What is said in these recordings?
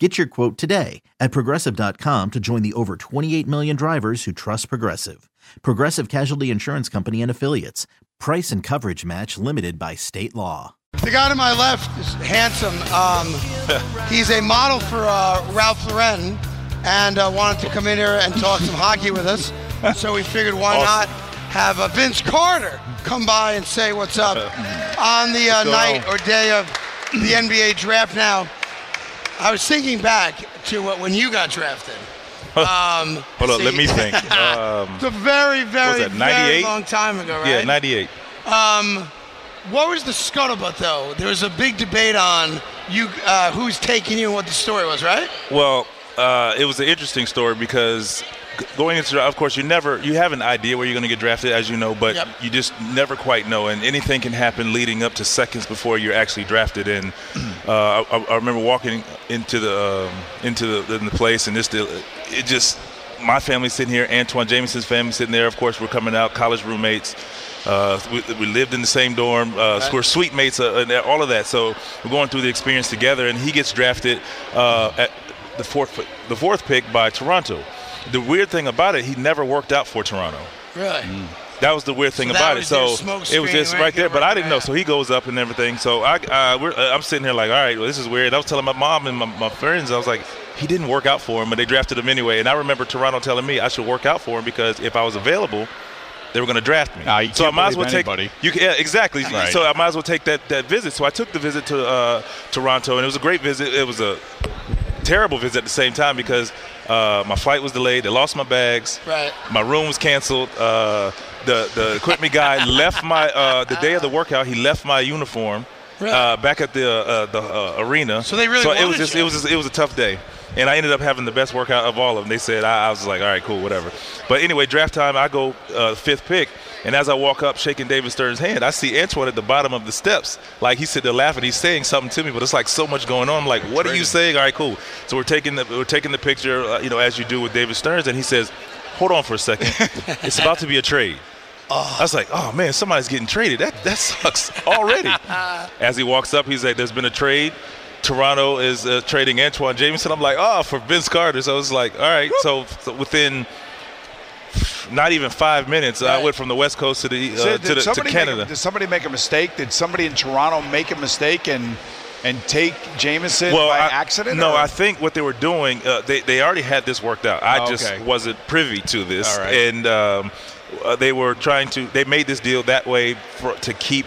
Get your quote today at progressive.com to join the over 28 million drivers who trust Progressive. Progressive Casualty Insurance Company and Affiliates. Price and coverage match limited by state law. The guy to my left is handsome. Um, he's a model for uh, Ralph Lauren and uh, wanted to come in here and talk some hockey with us. So we figured why not have uh, Vince Carter come by and say what's up on the uh, night or day of the NBA draft. Now, I was thinking back to when you got drafted. Um, Hold on, let me think. Um, it's a very, very, that, very long time ago, right? yeah, 98. Um, what was the scuttlebutt though? There was a big debate on you, uh, who's taking you and what the story was, right? Well, uh, it was an interesting story because going into of course you never you have an idea where you're going to get drafted as you know but Yep. you just never quite know and anything can happen leading up to seconds before you're actually drafted and uh, I, I remember walking into the um, into the, in the place and this it just my family sitting here Antawn Jamison's family sitting there of course we're coming out college roommates uh, we, we lived in the same dorm. Uh, so we're suite mates, uh, and all of that. So we're going through the experience together. And he gets drafted uh, at the fourth, the fourth pick by Toronto. The weird thing about it, he never worked out for Toronto. Really? That was the weird thing that about it. So it was just right? right there, but I didn't know. Yeah. So he goes up and everything. So I, uh, we're, uh, I'm sitting here like, all right, well, this is weird. I was telling my mom and my, my friends, I was like, he didn't work out for him, but they drafted him anyway. And I remember Toronto telling me I should work out for him because if I was available, they were going to draft me. Nah, you so I can't might as well believe take. anybody. You can, yeah, exactly. Right. So I might as well take that, that visit. So I took the visit to uh, Toronto, and it was a great visit. It was a terrible visit at the same time because uh, my flight was delayed. They lost my bags. Right. My room was canceled. Uh, the the equipment guy left my uh, the day of the workout. He left my uniform Really? uh, back at the uh, the uh, arena. So they really So it was just you. it was just, it was a tough day. And I ended up having the best workout of all of them. They said I, I was like, all right, cool, whatever. But anyway, draft time, I go uh, fifth pick, and as I walk up, shaking David Stern's hand, I see Antawn at the bottom of the steps. Like he's sitting there laughing, he's saying something to me, but it's like so much going on. I'm like, what are you saying? All right, cool. So we're taking the we're taking the picture, uh, you know, as you do with David Stearns, and he says, hold on for a second, it's about to be a trade. I was like, oh man, somebody's getting traded. That that sucks already. As he walks up, he's like, there's been a trade. Toronto is uh, trading Antawn Jamison. I'm like, oh, for Vince Carter. So I was like, all right. So, so within not even five minutes, I went from the West Coast to the So uh, did to, the, to somebody make a- Canada. did somebody make a mistake? Did somebody in Toronto make a mistake and and take Jamison well, by I, accident? No, or- I think what they were doing, uh, they they already had this worked out. I Oh, just okay. wasn't privy to this, right. and um, uh, they were trying to. They made this deal that way for, to keep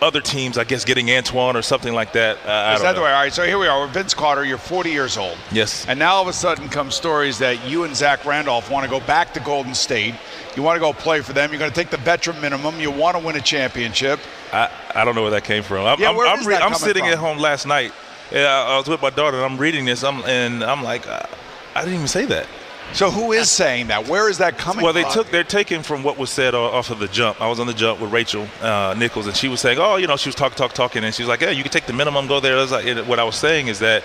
other teams, I guess, getting Antawn or something like that. Uh, I that the way? All right, so here we are. We're Vince Carter. You're 40 years old. Yes. And now all of a sudden come stories that you and Zach Randolph want to go back to Golden State. You want to go play for them. You're going to take the veteran minimum. You want to win a championship. I, I don't know where that came from. I'm, Yeah, I'm, where I'm, is re- that I'm sitting from? at home last night. And I, I was with my daughter, and I'm reading this. I'm, and I'm like, uh, I didn't even say that. So who is saying that? Where is that coming from? Well, they from? took they're taking from what was said off of the jump. I was on the jump with Rachel uh, Nichols, and she was saying, "Oh, you know," she was talking, talk, talking, and she was like, "Yeah, you can take the minimum, go there." I like, what I was saying is that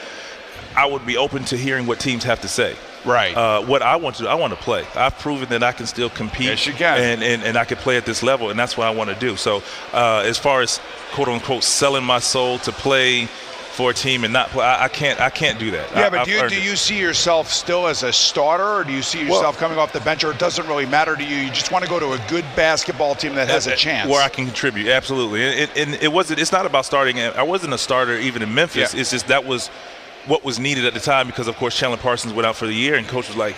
I would be open to hearing what teams have to say. Right. Uh, what I want to do, I want to play. I've proven that I can still compete. Yes, you can. And, and, and I can play at this level, and that's what I want to do. So, uh, as far as quote unquote selling my soul to play for a team and not play, I, I can't. I can't do that. yeah, I, but do you, do you see yourself still as a starter, or do you see yourself coming off the bench, or it doesn't really matter to you? You just want to go to a good basketball team that has a uh, uh, chance. where I can contribute. Absolutely, and it, and it wasn't. It's not about starting. I wasn't a starter even in Memphis. Yeah. It's just that was what was needed at the time because, of course, Chandler Parsons went out for the year, and coach was like.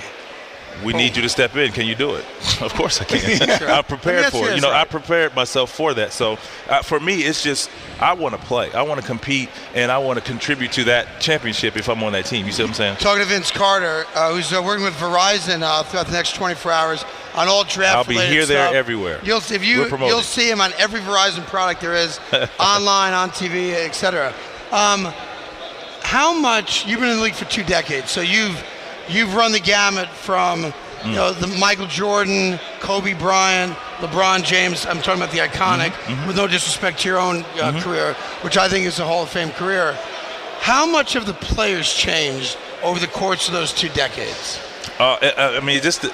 We need you to step in. Can you do it? of course I can. I'm prepared Yes, for it. yes, You know, I prepared myself for that. So, uh, for me, it's just I want to play. I want to compete, and I want to contribute to that championship if I'm on that team. You see what I'm saying? Talking to Vince Carter, uh, who's uh, working with Verizon uh, throughout the next 24 hours on all draft. I'll be here, there, stuff. everywhere. You'll if you you'll see him on every Verizon product there is, online, on TV, etc. Um, how much you've been in the league for two decades, so you've you've run the gamut from you know the Michael Jordan, Kobe Bryant, LeBron James. I'm talking about the iconic, Mm-hmm, with no disrespect to your own uh, career, which I think is a Hall of Fame career. How much have the players changed over the course of those two decades? Uh, I I mean, just the,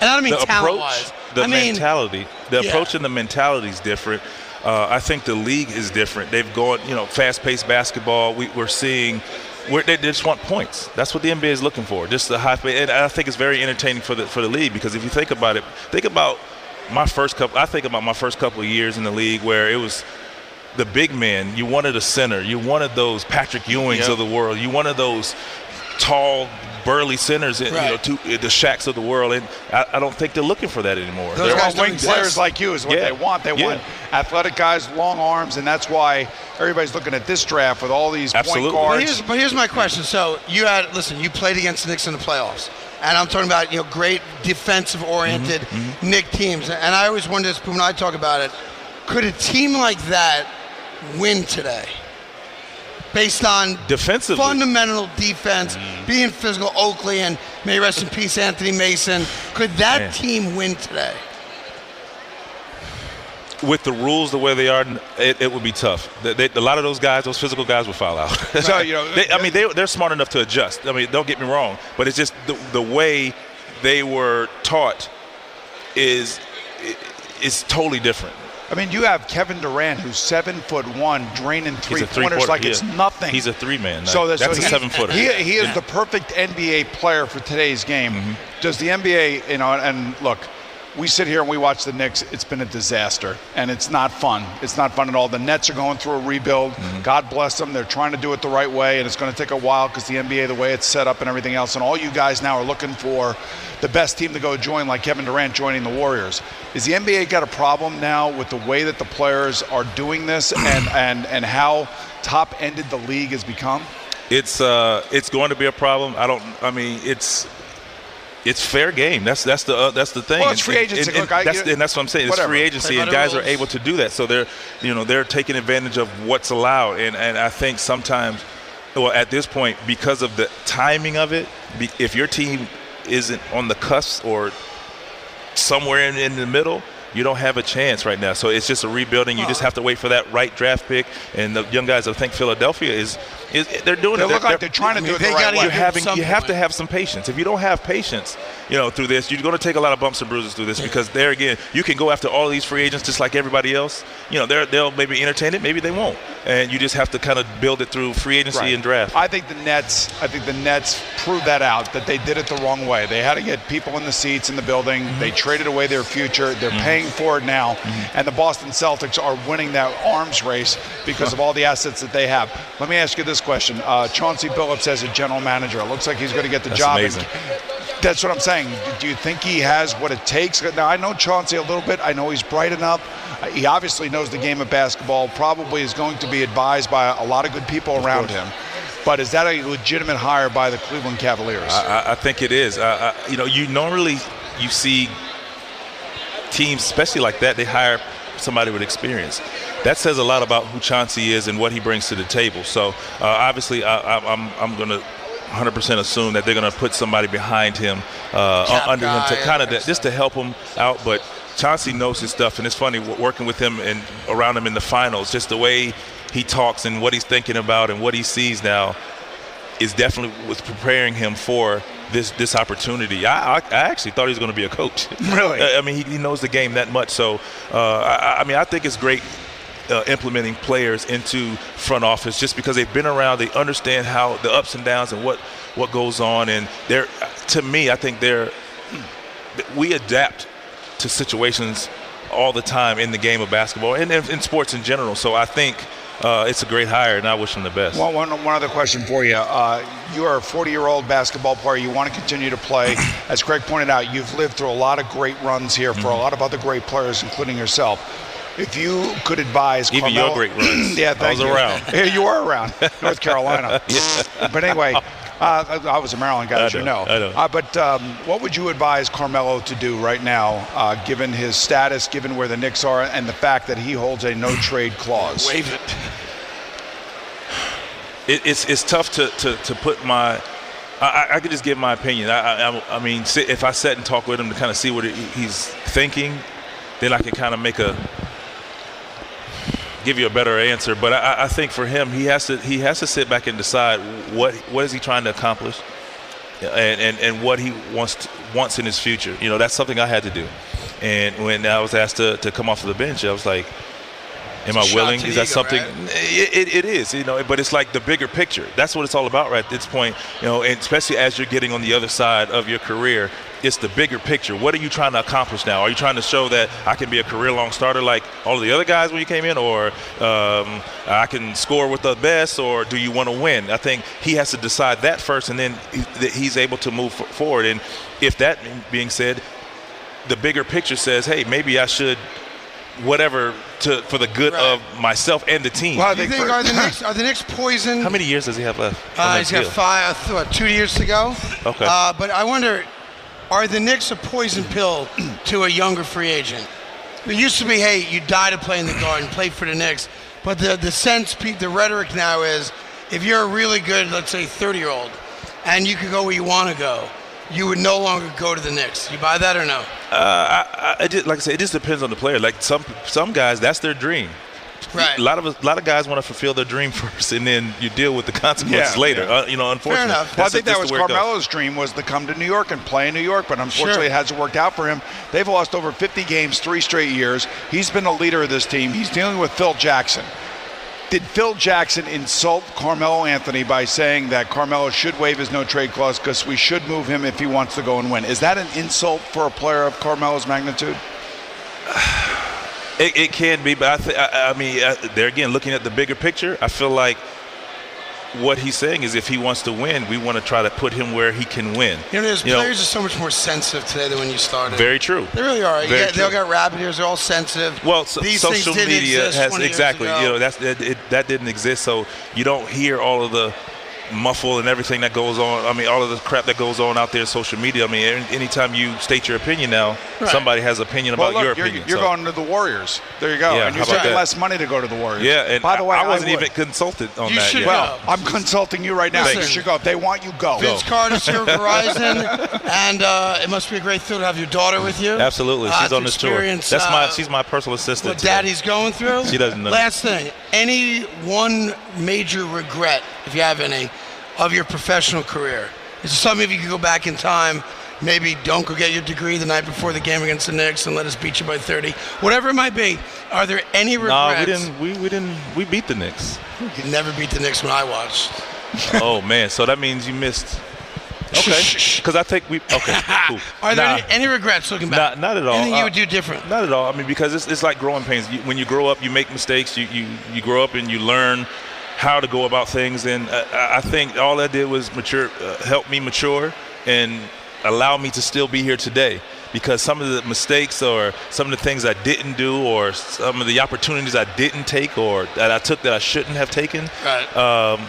And I don't mean the approach, wise. the I mean, mentality, the Yeah. approach and the mentality is different. Uh, I think the league is different. They've gone, you know, fast-paced basketball. We, we're seeing, they just want points. That's what the NBA is looking for. Just the high. And I think it's very entertaining for the for the league because if you think about it, think about my first couple. I think about my first couple of years in the league where it was the big men. You wanted a center. You wanted those Patrick Ewings Yep. of the world. You wanted those tall, burly centers, in you know, Right. to, the Shaqs of the world. And I, I don't think they're looking for that anymore. Those They They're- guys want wing players like you is what Yeah. they want. They Yeah. want athletic guys, long arms, and that's why everybody's looking at this draft with all these Absolutely. point But guards. here's, but here's my question. So you had listen, you played against the Knicks in the playoffs, and I'm talking about you know great defensive oriented Mm-hmm, Knick teams. And I always wonder this when I talk about it, could a team like that win today? Based on Defensively. fundamental defense, mm. being physical, Oakley and may rest in peace, Anthony Mason. Could that Man. team win today? with the rules the way they are, it, it would be tough. They, they, a lot of those guys, those physical guys, would foul out. So, you know, they, I mean, they, they're smart enough to adjust. I mean, don't get me wrong, but it's just the, the way they were taught is is totally different. I mean, you have Kevin Durant, who's seven foot one, draining three, three pointers like yeah. it's nothing. He's a three man. So that's, so a seven footer. He, he is the perfect NBA player for today's game. Mm-hmm. Does the NBA, you know, and look, we sit here and we watch the Knicks. It's been a disaster, and it's not fun. It's not fun at all. The Nets are going through a rebuild. Mm-hmm. God bless them. They're trying to do it the right way, and it's going to take a while because the NBA, the way it's set up and everything else, and all you guys now are looking for the best team to go join, like Kevin Durant joining the Warriors. Is the NBA got a problem now with the way that the players are doing this and and and how top-ended the league has become? it's uh, it's going to be a problem. I don't. I mean, it's it's fair game. That's that's the uh, that's the thing. Well, it's free agency. And, and Look, I- that's, and that's what I'm saying. It's whatever. free agency, and guys are able to do that. So they're you know they're taking advantage of what's allowed. And and I think sometimes, well, at this point, because of the timing of it, if your team isn't on the cusp or somewhere in, in the middle, you don't have a chance right now. So it's just a rebuilding. You just have to wait for that right draft pick. And the young guys, I think Philadelphia is, is they're doing They it. look like they're trying to I do mean, it the right way. you get having you have to have some patience. If you don't have patience, you know, through this, you're going to take a lot of bumps and bruises through this because there again, you can go after all these free agents just like everybody else. You know, they're, they'll maybe entertain it, maybe they won't, and you just have to kind of build it through free agency Right. and draft. I think the Nets. I think the Nets proved that out that they did it the wrong way. They had to get people in the seats in the building. Mm-hmm. They traded away their future. They're paying for it now, Mm-hmm. and the Boston Celtics are winning that arms race because of all the assets that they have. Let me ask you this question: uh, Chauncey Billups as a general manager, it looks like he's going to get the That's job. amazing. That's what I'm saying. Do you think he has what it takes? Now I know Chauncey a little bit. I know he's bright enough. Uh, He obviously knows the game of basketball. Probably is going to be advised by a lot of good people around him. But is that a legitimate hire by the Cleveland Cavaliers? I, I- think it is. I, I, you know, you normally you see teams, especially like that, they hire somebody with experience. That says a lot about who Chauncey is and what he brings to the table. So uh, obviously, I, I, I'm I'm going to 100% assume that they're going to put somebody behind him, uh, under him to kind of that just to help him out. But Chauncey knows his stuff, and it's funny working with him and around him in the finals. Just the way he talks and what he's thinking about and what he sees now is definitely was preparing him for this this opportunity. I, I, I actually thought he was going to be a coach. Really? I I mean, he, he knows the game that much. So, uh, I, I mean, I think it's great uh, implementing players into front office just because they've been around. They understand how the ups and downs and what what goes on. And they're, to me, I think they're we adapt to situations all the time in the game of basketball and in, in sports in general. So I think uh, it's a great hire, and I wish him the best. One, one, one other question for you. Uh, you are a 40 year old basketball player. You want to continue to play. As Craig pointed out, you've lived through a lot of great runs here for a Mm-hmm. lot of other great players, including yourself. If you could advise Even your great runs. yeah, thank I was you. around. Yeah, you were around North Carolina. But anyway, uh, I was a Maryland guy, I as you know, know. I know. Uh, but um, what would you advise Carmelo to do right now, uh, given his status, given where the Knicks are, and the fact that he holds a no trade clause? Wave it. it, it's it's tough to, to, to put my. I, I- I could just give my opinion. I, I, I mean, if I sat and talk with him to kind of see what he's thinking, then I can kind of make a give you a better answer. But I, I think for him, he has to he has to sit back and decide what what is he trying to accomplish, and and, and what he wants to, wants in his future. You know, that's something I had to do. And when I was asked to, to come off of the bench, I was like, Am I willing? Is that something? right? It, it, it is, you know. But it's like the bigger picture. That's what it's all about, right at this point. You know, and especially as you're getting on the other side of your career, it's the bigger picture. What are you trying to accomplish now? Are you trying to show that I can be a career-long starter like all of the other guys when you came in, or um, I can score with the best, or do you want to win? I think he has to decide that first, and then that he's able to move forward. And if that being said, the bigger picture says, hey, maybe I should whatever to for the good Right. of myself and the team. Well, I Do you think think are the Knicks are the Knicks poison? How many years does he have left? Uh, that he's got five, what, two years to go. Okay. Uh, but I wonder, are the Knicks a poison pill to a younger free agent? It used to be, hey, you die to play in the Garden, play for the Knicks. But the the sense, the rhetoric now is, if you're a really good, let's say, 30 year old, and you could go where you want to go, you would no longer go to the Knicks. You buy that or no? Uh, I, I like I said, it just depends on the player. Like some some guys, that's their dream. Right. A lot of a lot of guys want to fulfill their dream first, and then you deal with the consequences Yeah, later. yeah. Uh, you know, unfortunately. enough. Well, I think just that was the way it goes. Carmelo's dream was to come to New York and play in New York, but unfortunately Sure. it hasn't worked out for him. They've lost over 50 games three straight years. He's been a leader of this team. He's dealing with Phil Jackson. Did Phil Jackson insult Carmelo Anthony by saying that Carmelo should waive his no trade clause because we should move him if he wants to go and win? Is that an insult for a player of Carmelo's magnitude? It, it can be, but I, th- I, I mean, uh, there again, looking at the bigger picture, I feel like what he's saying is if he wants to win, we want to try to put him where he can win. You know, there's You know, players are so much more sensitive today than when you started. Very true. They really are. Very yeah, they all got rabbit ears. They're all sensitive. Well, so, These social media has 20 years exactly. You know, that's it, it, that didn't exist, so you don't hear all of the muffle and everything that goes on. I mean, all of the crap that goes on out there in social media. I mean, anytime you state your opinion now, Right. somebody has an opinion about well, your look, you're, opinion. you're so- going to the Warriors. There you go. Yeah, and you're how about taking less money to go to the Warriors. Yeah, and by the way, I, I wasn't would. even consulted on You that should yet. go. Well, I'm consulting you right now. Listen. You should go. If they want you, go. Vince Carter's here Verizon, and uh, it must be a great thrill to have your daughter with you. Absolutely, Uh, she's to on this tour. experience, That's my uh, she's my personal assistant. What today. daddy's going through. She doesn't know. Last thing, any one major regret, if you have any, of your professional career? Is there something if you could go back in time? Maybe don't go get your degree the night before the game against the Knicks and let us beat you by 30. Whatever it might be, are there any regrets? No, we didn't. We, we didn't. We beat the Knicks. You never beat the Knicks when I watched. oh man, so that means you missed. Okay, because I take we. Okay, cool. Are there Nah. any, any regrets looking back? Not, not at all. Anything you Uh, would do different? Not at all. I mean, because it's, it's like growing pains. You, when you grow up, you make mistakes. You, you you grow up and you learn how to go about things. And uh, I I think all that did was mature, uh, help me mature, and allow me to still be here today. Because some of the mistakes, or some of the things I didn't do, or some of the opportunities I didn't take, or that I took that I shouldn't have taken, Right. um,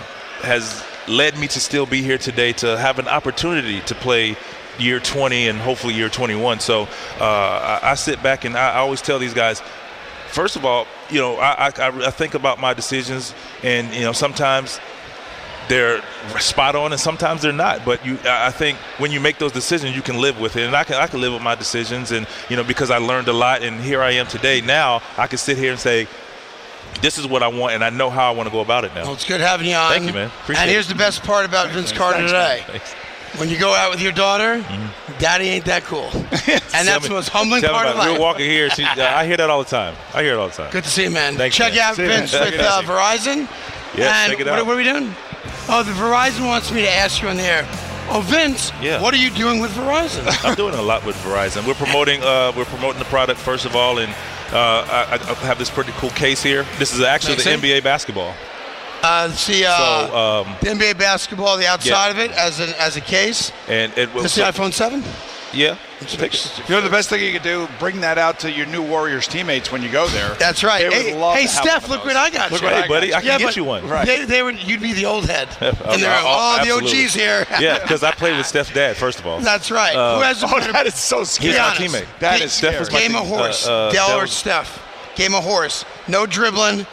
has led me to still be here today to have an opportunity to play year 20 and hopefully year 21. So uh, I, I sit back and I, I always tell these guys, first of all, you know, I, I, I think about my decisions, and you know, sometimes they're spot on and sometimes they're not. But you, I think when you make those decisions, you can live with it, and I can I can live with my decisions, and you know, because I learned a lot, and here I am today. Now I can sit here and say. This is what I want, and I know how I want to go about it now. Well, it's good having you on. Thank you, man. Appreciate and it. here's the best part about Vince Carter Thanks, today. Thanks. When you go out with your daughter, Daddy ain't that cool. and that's me- the most humbling part of life. We're walking here. She, uh, I hear that all the time. I hear it all the time. Good to see you, man. Thanks, check man. out See you, man. Vince with uh. Verizon. Yeah, and check it what, out. what are we doing? Oh, the Verizon wants me to ask you on the air. Oh, Vince, Yeah. what are you doing with Verizon? I'm doing a lot with Verizon. We're promoting uh, we're promoting the product first of all, and uh, I, I have this pretty cool case here. This is actually Makes the sense. NBA basketball. Uh, see, uh, So, um, the NBA basketball, the outside Yeah. of it as an as a case. and it was This is the iPhone 7? Yeah. Take it. You know the best thing you could do? Bring that out to your new Warriors teammates when you go there. That's right. They would Hey, love hey Steph, look what. I got Look you. what Hey, buddy, I can yeah, get but you one. Right. They, they would, you'd be the old head. and they're, Oh, oh, the. OG's here. Yeah, because I played with Steph's dad. First of all, That's right. Uh, Who has Oh, that is so scary. Be my honest. teammate. That Game- is Steph was my Game of horse. uh, uh, Dell Dell or Steph. Game of horse. No dribbling.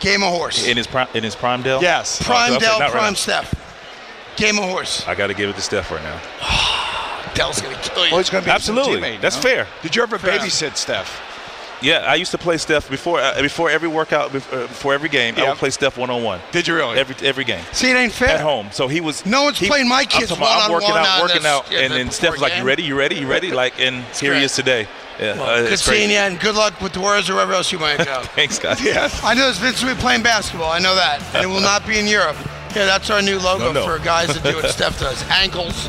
Game of horse. in his prime in his prime Dell. Yes. Oh, prime okay, Dell, not right prime now. Steph. Game of horse. I got to give it to Steph right now. Dell's gonna kill you. Well, he's going to be Absolutely. a teammate, you That's know? fair. Did you ever Fair. babysit Steph? Yeah, I used to play Steph before uh, before every workout, before, uh, before every game. I would play Steph one on one. Did you really? Every every game See, it ain't fair. at home. So he was. No one's he- playing my kids talking about I'm working out, working out, yeah, and then Steph was like, "You ready? You ready? You ready?" Like, and here he is today. Yeah, uh, Good it's great. seeing you, and good luck with the Warriors or wherever else you might go. Thanks, guys. Yes. I know Vince will be playing basketball. I know that, and it will not be in Europe. Yeah, that's our new logo No, no. for guys that do what Steph does. Ankles.